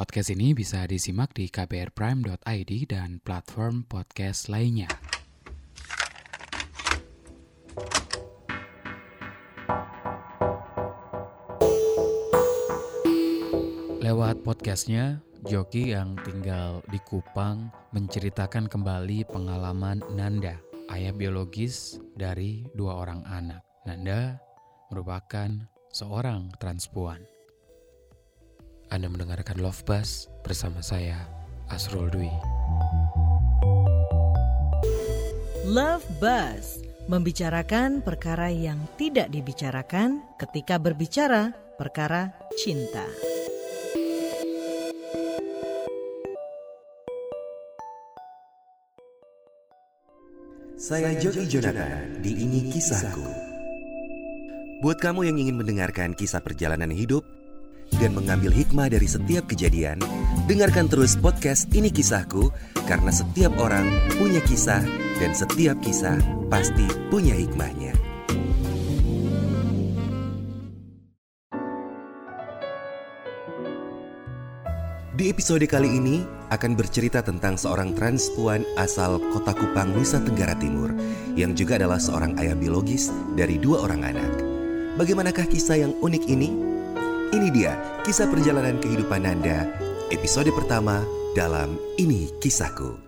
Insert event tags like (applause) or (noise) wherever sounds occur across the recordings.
Podcast ini bisa disimak di kbrprime.id dan platform podcast lainnya. Lewat podcastnya, Joki yang tinggal di Kupang menceritakan kembali pengalaman Nanda, ayah biologis dari dua orang anak. Nanda merupakan seorang transpuan. Anda mendengarkan Love Bus bersama saya, Asrul Dwi. Love Buzz membicarakan perkara yang tidak dibicarakan ketika berbicara perkara cinta. Saya Joki Jonathan di Ini Kisahku. Buat kamu yang ingin mendengarkan kisah perjalanan hidup dan mengambil hikmah dari setiap kejadian, dengarkan terus podcast Ini Kisahku karena setiap orang punya kisah dan setiap kisah pasti punya hikmahnya. Di episode kali ini akan bercerita tentang seorang transpuan asal kota Kupang, Nusa Tenggara Timur yang juga adalah seorang ayah biologis dari dua orang anak. Bagaimanakah kisah yang unik ini? Ini dia kisah perjalanan kehidupan Nanda, episode pertama dalam Ini Kisahku.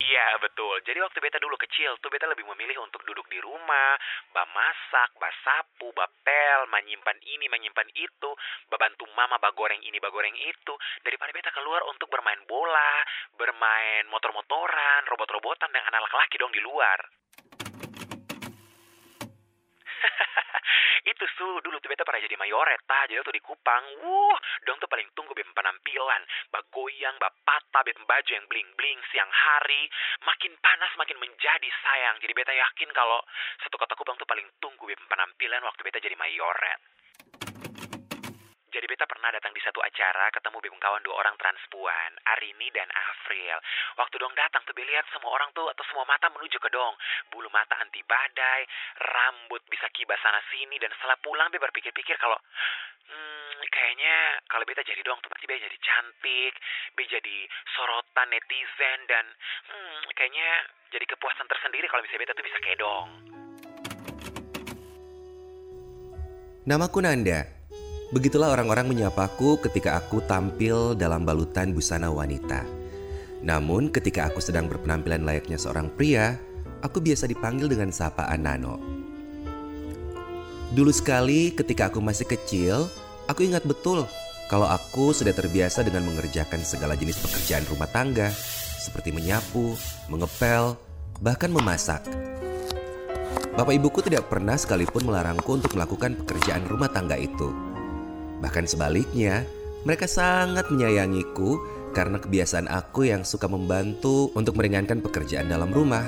Iya betul. Jadi waktu beta dulu kecil tuh beta lebih memilih untuk duduk di rumah, bah masak, bah sapu, bah pel, menyimpan ini, menyimpan itu, bah bantu mama bah goreng ini, bah goreng itu, daripada beta keluar untuk bermain bola, bermain motor-motoran, robot-robotan dengan anak laki-laki dong di luar. (laughs) itu su dulu tuh beta pernah jadi mayoret tah jadi tuh di Kupang wuh dong tuh paling tunggu bem penampilan. Bagoyang bapata bem baju yang bling bling siang hari. Makin panas makin menjadi sayang. Jadi beta yakin kalau satu kota Kupang tuh paling tunggu bem penampilan waktu beta jadi mayoret jadi beta pernah datang di satu acara ketemu bem kawan dua orang transpuan, Arini dan Afril. Waktu dong datang tuh lihat semua orang tuh atau semua mata menuju ke dong. Bulu mata anti badai, rambut bisa kibas sana sini dan setelah pulang be berpikir-pikir kalau hmm, kayaknya kalau beta jadi dong tuh pasti beta jadi cantik, be jadi sorotan netizen dan hmm, kayaknya jadi kepuasan tersendiri kalau misalnya beta tuh bisa kayak dong. Namaku Nanda. Begitulah orang-orang menyapaku ketika aku tampil dalam balutan busana wanita. Namun ketika aku sedang berpenampilan layaknya seorang pria, aku biasa dipanggil dengan sapaan Nano. Dulu sekali ketika aku masih kecil, aku ingat betul kalau aku sudah terbiasa dengan mengerjakan segala jenis pekerjaan rumah tangga, seperti menyapu, mengepel, bahkan memasak. Bapak ibuku tidak pernah sekalipun melarangku untuk melakukan pekerjaan rumah tangga itu. Bahkan sebaliknya, mereka sangat menyayangiku karena kebiasaan aku yang suka membantu untuk meringankan pekerjaan dalam rumah.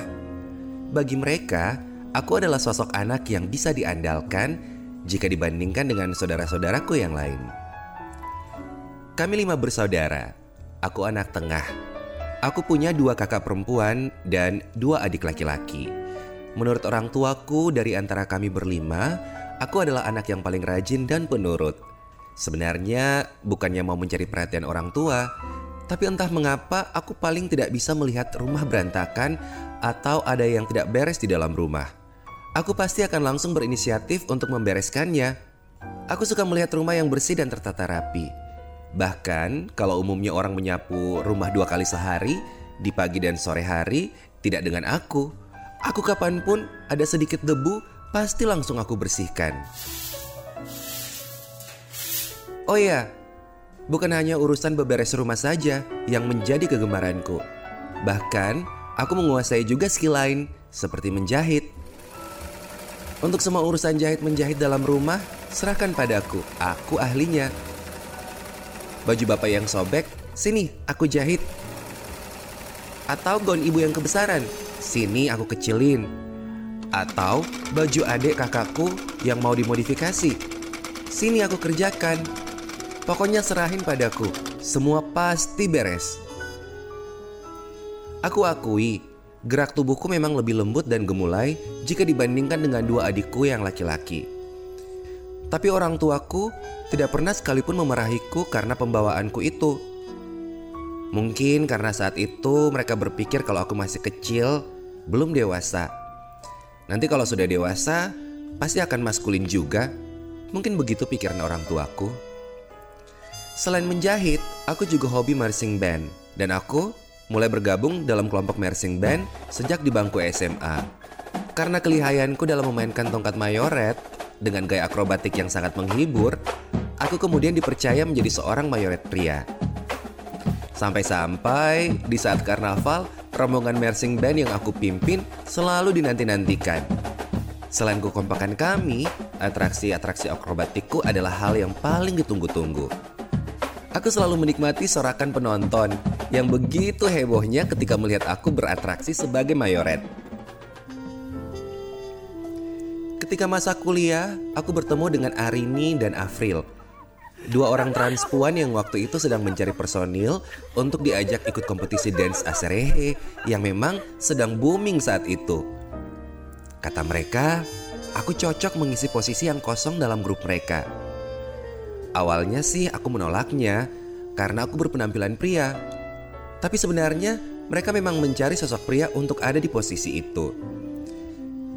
Bagi mereka, aku adalah sosok anak yang bisa diandalkan jika dibandingkan dengan saudara-saudaraku yang lain. Kami lima bersaudara. Aku anak tengah. Aku punya dua kakak perempuan dan dua adik laki-laki. Menurut orang tuaku, dari antara kami berlima, aku adalah anak yang paling rajin dan penurut. Sebenarnya bukannya mau mencari perhatian orang tua, tapi entah mengapa aku paling tidak bisa melihat rumah berantakan atau ada yang tidak beres di dalam rumah. Aku pasti akan langsung berinisiatif untuk membereskannya. Aku suka melihat rumah yang bersih dan tertata rapi. Bahkan kalau umumnya orang menyapu rumah dua kali sehari, di pagi dan sore hari, tidak dengan aku. Aku kapan pun ada sedikit debu, pasti langsung aku bersihkan. Oh iya, bukan hanya urusan beberes rumah saja yang menjadi kegemaranku. Bahkan, aku menguasai juga skill lain seperti menjahit. Untuk semua urusan jahit menjahit dalam rumah, serahkan padaku. Aku ahlinya. Baju bapak yang sobek, sini aku jahit. Atau gaun ibu yang kebesaran, sini aku kecilin. Atau baju adik kakakku yang mau dimodifikasi, sini aku kerjakan. Pokoknya serahin padaku, semua pasti beres. Aku akui, gerak tubuhku memang lebih lembut dan gemulai jika dibandingkan dengan dua adikku yang laki-laki. Tapi orang tuaku tidak pernah sekalipun memarahiku karena pembawaanku itu. Mungkin karena saat itu mereka berpikir kalau aku masih kecil, belum dewasa. Nanti kalau sudah dewasa, pasti akan maskulin juga. Mungkin begitu pikiran orang tuaku. Selain menjahit, aku juga hobi marching band. Dan aku mulai bergabung dalam kelompok marching band sejak di bangku SMA. Karena kelihayanku dalam memainkan tongkat mayoret dengan gaya akrobatik yang sangat menghibur, aku kemudian dipercaya menjadi seorang mayoret pria. Sampai-sampai di saat karnaval, rombongan marching band yang aku pimpin selalu dinanti-nantikan. Selain kekompakan kami, atraksi-atraksi akrobatikku adalah hal yang paling ditunggu-tunggu. Aku selalu menikmati sorakan penonton yang begitu hebohnya ketika melihat aku beratraksi sebagai mayoret. Ketika masa kuliah, aku bertemu dengan Arini dan Afril, Dua orang transpuan yang waktu itu sedang mencari personil untuk diajak ikut kompetisi dance aserehe yang memang sedang booming saat itu. Kata mereka, aku cocok mengisi posisi yang kosong dalam grup mereka. Awalnya sih aku menolaknya karena aku berpenampilan pria. Tapi sebenarnya mereka memang mencari sosok pria untuk ada di posisi itu.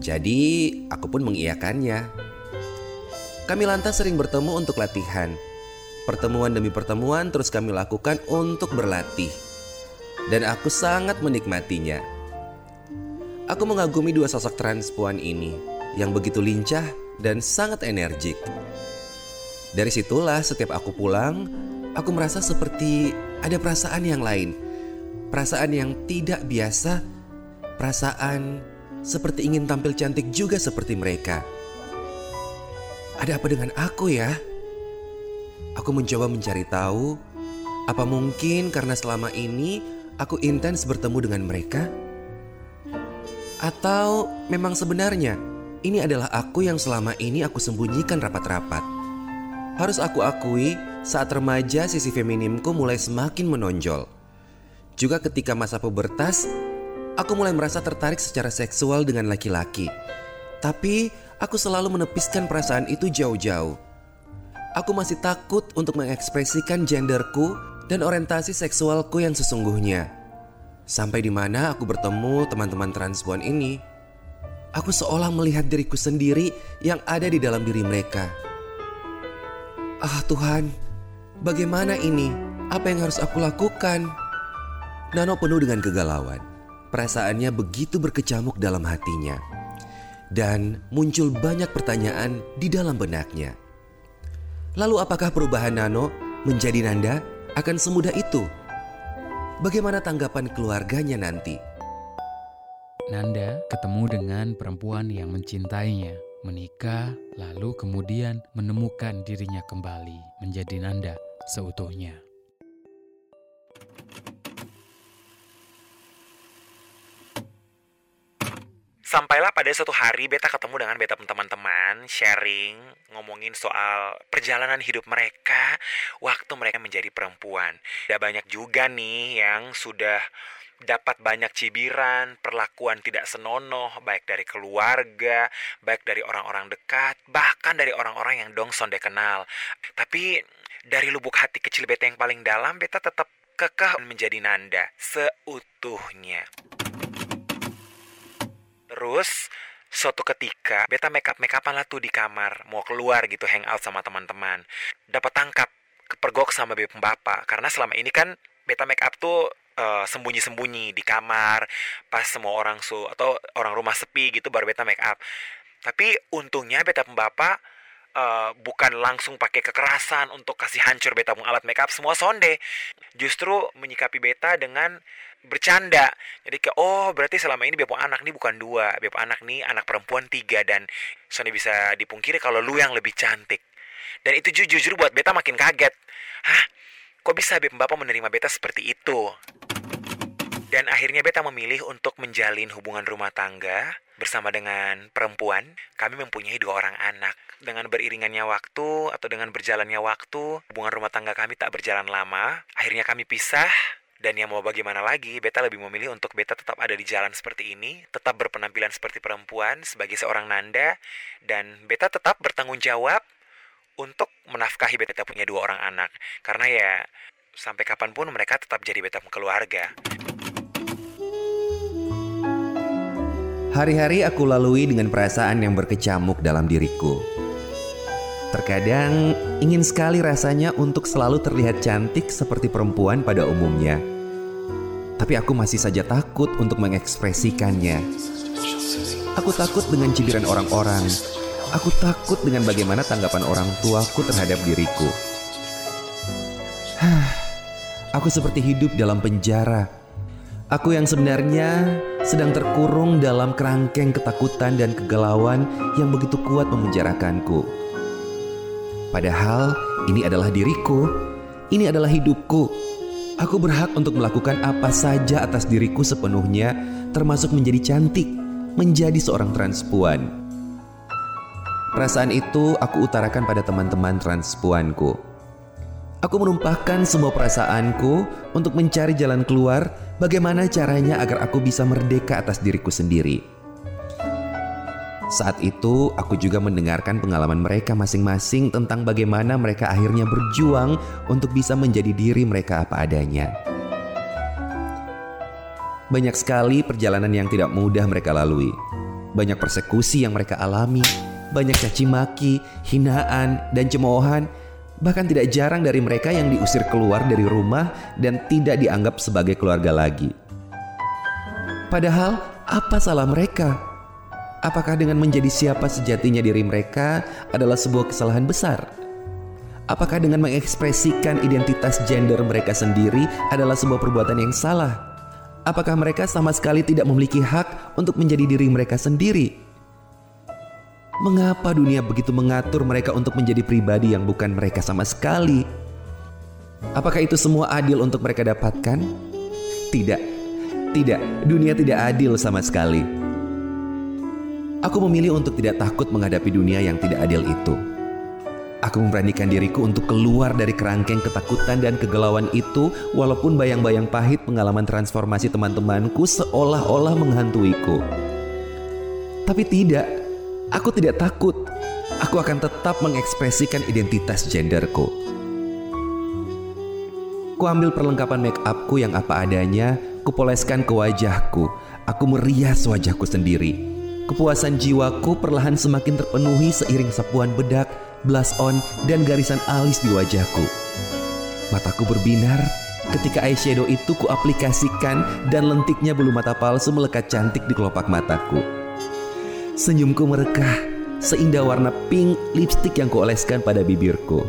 Jadi aku pun mengiyakannya. Kami lantas sering bertemu untuk latihan. Pertemuan demi pertemuan terus kami lakukan untuk berlatih. Dan aku sangat menikmatinya. Aku mengagumi dua sosok transpuan ini yang begitu lincah dan sangat energik. Dari situlah setiap aku pulang, aku merasa seperti ada perasaan yang lain. Perasaan yang tidak biasa, perasaan seperti ingin tampil cantik juga seperti mereka. Ada apa dengan aku ya? Aku mencoba mencari tahu, apa mungkin karena selama ini aku intens bertemu dengan mereka? Atau memang sebenarnya ini adalah aku yang selama ini aku sembunyikan rapat-rapat? Harus aku akui, saat remaja sisi feminimku mulai semakin menonjol. Juga ketika masa pubertas, aku mulai merasa tertarik secara seksual dengan laki-laki. Tapi aku selalu menepiskan perasaan itu jauh-jauh. Aku masih takut untuk mengekspresikan genderku dan orientasi seksualku yang sesungguhnya. Sampai di mana aku bertemu teman-teman transpuan ini, aku seolah melihat diriku sendiri yang ada di dalam diri mereka. Ah Tuhan, bagaimana ini? Apa yang harus aku lakukan? Nano penuh dengan kegalauan. Perasaannya begitu berkecamuk dalam hatinya. Dan muncul banyak pertanyaan di dalam benaknya. Lalu apakah perubahan Nano menjadi Nanda akan semudah itu? Bagaimana tanggapan keluarganya nanti? Nanda ketemu dengan perempuan yang mencintainya, menikah, lalu kemudian menemukan dirinya kembali menjadi Nanda seutuhnya. Sampailah pada suatu hari beta ketemu dengan beta teman-teman, sharing, ngomongin soal perjalanan hidup mereka waktu mereka menjadi perempuan. Ada banyak juga nih yang sudah dapat banyak cibiran, perlakuan tidak senonoh, baik dari keluarga, baik dari orang-orang dekat, bahkan dari orang-orang yang dong sonde kenal. Tapi dari lubuk hati kecil beta yang paling dalam, beta tetap kekeh menjadi Nanda seutuhnya. Terus suatu ketika beta make up make upan lah tuh di kamar mau keluar gitu hangout sama teman-teman dapat tangkap kepergok sama beb bapak karena selama ini kan beta make up tuh uh, sembunyi-sembunyi di kamar pas semua orang su atau orang rumah sepi gitu baru beta make up. Tapi untungnya beta pembapak uh, bukan langsung pakai kekerasan untuk kasih hancur beta pun alat makeup semua sonde. Justru menyikapi beta dengan bercanda. Jadi kayak oh berarti selama ini bepom anak nih bukan dua bepom anak nih anak perempuan tiga dan sonde bisa dipungkiri kalau lu yang lebih cantik. Dan itu jujur, jujur buat beta makin kaget. Hah? Kok bisa bepom bapak menerima beta seperti itu dan akhirnya beta memilih untuk menjalin hubungan rumah tangga bersama dengan perempuan. Kami mempunyai dua orang anak. Dengan beriringannya waktu atau dengan berjalannya waktu, hubungan rumah tangga kami tak berjalan lama. Akhirnya kami pisah dan yang mau bagaimana lagi, Beta lebih memilih untuk Beta tetap ada di jalan seperti ini, tetap berpenampilan seperti perempuan sebagai seorang Nanda, dan Beta tetap bertanggung jawab untuk menafkahi beta punya dua orang anak. Karena ya sampai kapan pun mereka tetap jadi beta keluarga. Hari-hari aku lalui dengan perasaan yang berkecamuk dalam diriku. Terkadang ingin sekali rasanya untuk selalu terlihat cantik seperti perempuan pada umumnya. Tapi aku masih saja takut untuk mengekspresikannya. Aku takut dengan cibiran orang-orang. Aku takut dengan bagaimana tanggapan orang tuaku terhadap diriku. Aku seperti hidup dalam penjara. Aku yang sebenarnya sedang terkurung dalam kerangkeng ketakutan dan kegalauan yang begitu kuat memenjarakanku. Padahal ini adalah diriku, ini adalah hidupku. Aku berhak untuk melakukan apa saja atas diriku sepenuhnya, termasuk menjadi cantik, menjadi seorang transpuan. Perasaan itu aku utarakan pada teman-teman transpuanku. Aku menumpahkan semua perasaanku untuk mencari jalan keluar bagaimana caranya agar aku bisa merdeka atas diriku sendiri. Saat itu, aku juga mendengarkan pengalaman mereka masing-masing tentang bagaimana mereka akhirnya berjuang untuk bisa menjadi diri mereka apa adanya. Banyak sekali perjalanan yang tidak mudah mereka lalui, banyak persekusi yang mereka alami, banyak caci maki, hinaan, dan cemoohan. Bahkan tidak jarang dari mereka yang diusir keluar dari rumah dan tidak dianggap sebagai keluarga lagi. Padahal, apa salah mereka? Apakah dengan menjadi siapa sejatinya diri mereka adalah sebuah kesalahan besar? Apakah dengan mengekspresikan identitas gender mereka sendiri adalah sebuah perbuatan yang salah? Apakah mereka sama sekali tidak memiliki hak untuk menjadi diri mereka sendiri? Mengapa dunia begitu mengatur mereka untuk menjadi pribadi yang bukan mereka sama sekali? Apakah itu semua adil untuk mereka dapatkan? Tidak, tidak, dunia tidak adil sama sekali. Aku memilih untuk tidak takut menghadapi dunia yang tidak adil itu. Aku memberanikan diriku untuk keluar dari kerangkeng ketakutan dan kegalauan itu walaupun bayang-bayang pahit pengalaman transformasi teman-temanku seolah-olah menghantuiku. Tapi tidak, aku tidak takut. Aku akan tetap mengekspresikan identitas genderku. Ku ambil perlengkapan make upku yang apa adanya, kupoleskan ke wajahku. Aku merias wajahku sendiri Kepuasan jiwaku perlahan semakin terpenuhi seiring sapuan bedak, blush on, dan garisan alis di wajahku. Mataku berbinar ketika eyeshadow itu kuaplikasikan dan lentiknya bulu mata palsu melekat cantik di kelopak mataku. Senyumku merekah, seindah warna pink lipstick yang kuoleskan pada bibirku.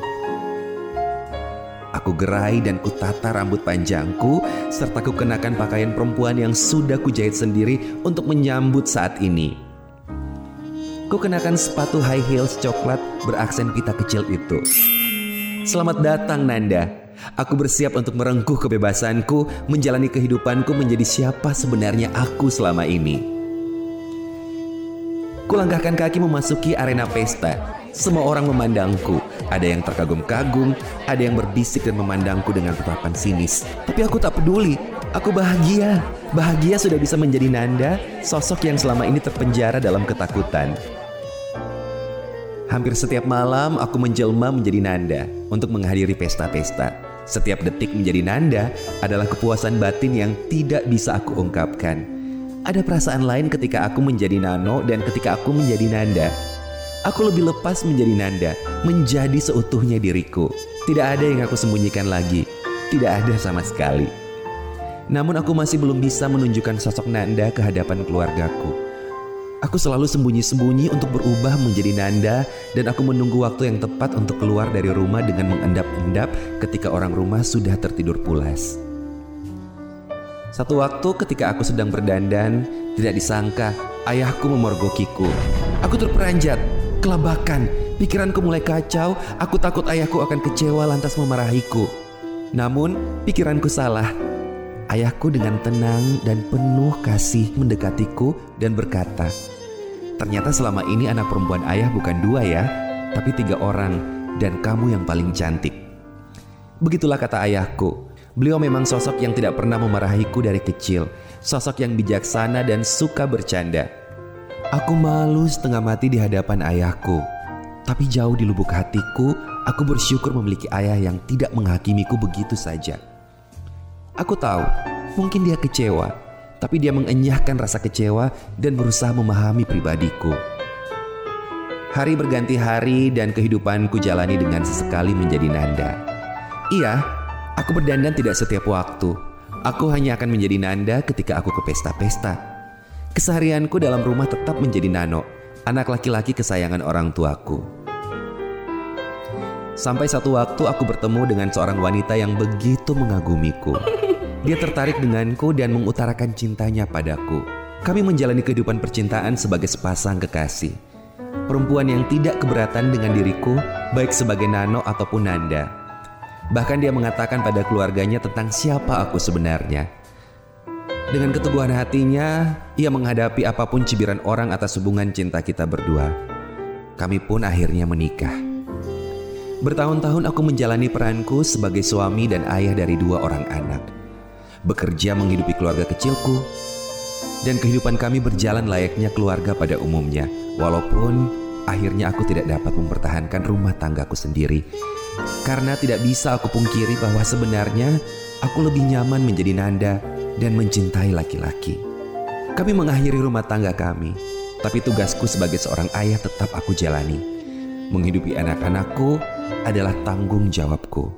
Aku gerai dan kutata rambut panjangku serta kukenakan pakaian perempuan yang sudah kujahit sendiri untuk menyambut saat ini. Ku kenakan sepatu high heels coklat beraksen pita kecil itu. Selamat datang Nanda. Aku bersiap untuk merengkuh kebebasanku, menjalani kehidupanku menjadi siapa sebenarnya aku selama ini. Kulangkahkan kaki memasuki arena pesta. Semua orang memandangku. Ada yang terkagum-kagum, ada yang berbisik dan memandangku dengan tatapan sinis. Tapi aku tak peduli. Aku bahagia. Bahagia sudah bisa menjadi Nanda, sosok yang selama ini terpenjara dalam ketakutan. Hampir setiap malam aku menjelma menjadi Nanda untuk menghadiri pesta-pesta. Setiap detik menjadi Nanda adalah kepuasan batin yang tidak bisa aku ungkapkan. Ada perasaan lain ketika aku menjadi Nano dan ketika aku menjadi Nanda. Aku lebih lepas menjadi Nanda, menjadi seutuhnya diriku. Tidak ada yang aku sembunyikan lagi. Tidak ada sama sekali. Namun aku masih belum bisa menunjukkan sosok Nanda ke hadapan keluargaku. Aku selalu sembunyi-sembunyi untuk berubah menjadi Nanda dan aku menunggu waktu yang tepat untuk keluar dari rumah dengan mengendap-endap ketika orang rumah sudah tertidur pulas. Satu waktu ketika aku sedang berdandan, tidak disangka ayahku memorgokiku. Aku terperanjat, kelabakan, pikiranku mulai kacau, aku takut ayahku akan kecewa lantas memarahiku. Namun, pikiranku salah. Ayahku dengan tenang dan penuh kasih mendekatiku dan berkata, Ternyata selama ini anak perempuan ayah bukan dua ya, tapi tiga orang, dan kamu yang paling cantik. Begitulah kata ayahku. Beliau memang sosok yang tidak pernah memarahiku dari kecil, sosok yang bijaksana dan suka bercanda. Aku malu setengah mati di hadapan ayahku. Tapi jauh di lubuk hatiku, aku bersyukur memiliki ayah yang tidak menghakimiku begitu saja. Aku tahu, mungkin dia kecewa, tapi dia mengenyahkan rasa kecewa dan berusaha memahami pribadiku. Hari berganti hari dan kehidupanku jalani dengan sesekali menjadi nanda. Iya, aku berdandan tidak setiap waktu. Aku hanya akan menjadi nanda ketika aku ke pesta-pesta. Keseharianku dalam rumah tetap menjadi nano, anak laki-laki kesayangan orang tuaku. Sampai satu waktu aku bertemu dengan seorang wanita yang begitu mengagumiku. Dia tertarik denganku dan mengutarakan cintanya padaku. Kami menjalani kehidupan percintaan sebagai sepasang kekasih. Perempuan yang tidak keberatan dengan diriku, baik sebagai Nano ataupun Nanda. Bahkan dia mengatakan pada keluarganya tentang siapa aku sebenarnya. Dengan keteguhan hatinya, ia menghadapi apa pun cibiran orang atas hubungan cinta kita berdua. Kami pun akhirnya menikah. Bertahun-tahun aku menjalani peranku sebagai suami dan ayah dari dua orang anak. Bekerja menghidupi keluarga kecilku, dan kehidupan kami berjalan layaknya keluarga pada umumnya, walaupun akhirnya aku tidak dapat mempertahankan rumah tanggaku sendiri. Karena tidak bisa aku pungkiri bahwa sebenarnya aku lebih nyaman menjadi nanda dan mencintai laki-laki. Kami mengakhiri rumah tangga kami, tapi tugasku sebagai seorang ayah tetap aku jalani. Menghidupi anak-anakku adalah tanggung jawabku.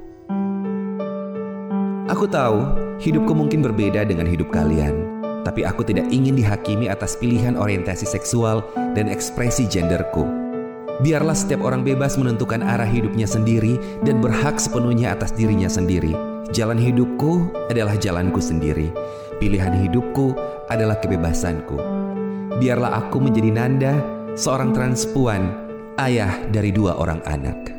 Aku tahu hidupku mungkin berbeda dengan hidup kalian, tapi aku tidak ingin dihakimi atas pilihan orientasi seksual dan ekspresi genderku. Biarlah setiap orang bebas menentukan arah hidupnya sendiri dan berhak sepenuhnya atas dirinya sendiri. Jalan hidupku adalah jalanku sendiri. Pilihan hidupku adalah kebebasanku. Biarlah aku menjadi Nanda, seorang transpuan, ayah dari dua orang anak.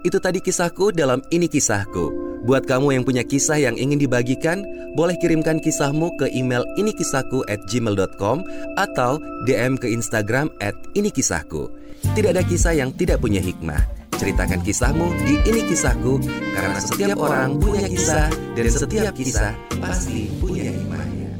Itu tadi kisahku dalam Ini Kisahku. Buat kamu yang punya kisah yang ingin dibagikan, boleh kirimkan kisahmu ke email inikisahku at gmail.com atau DM ke Instagram at inikisahku. Tidak ada kisah yang tidak punya hikmah. Ceritakan kisahmu di Ini Kisahku, karena setiap orang punya kisah dan setiap kisah pasti punya hikmahnya.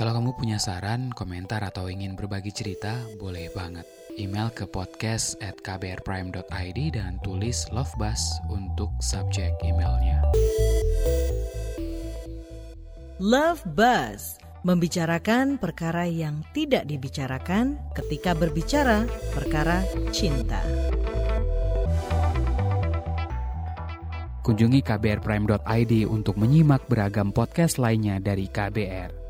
Kalau kamu punya saran, komentar, atau ingin berbagi cerita, boleh banget email ke podcast at kbrprime.id dan tulis Love Bus untuk subjek emailnya. Love Buzz membicarakan perkara yang tidak dibicarakan ketika berbicara perkara cinta. Kunjungi kbrprime.id untuk menyimak beragam podcast lainnya dari KBR.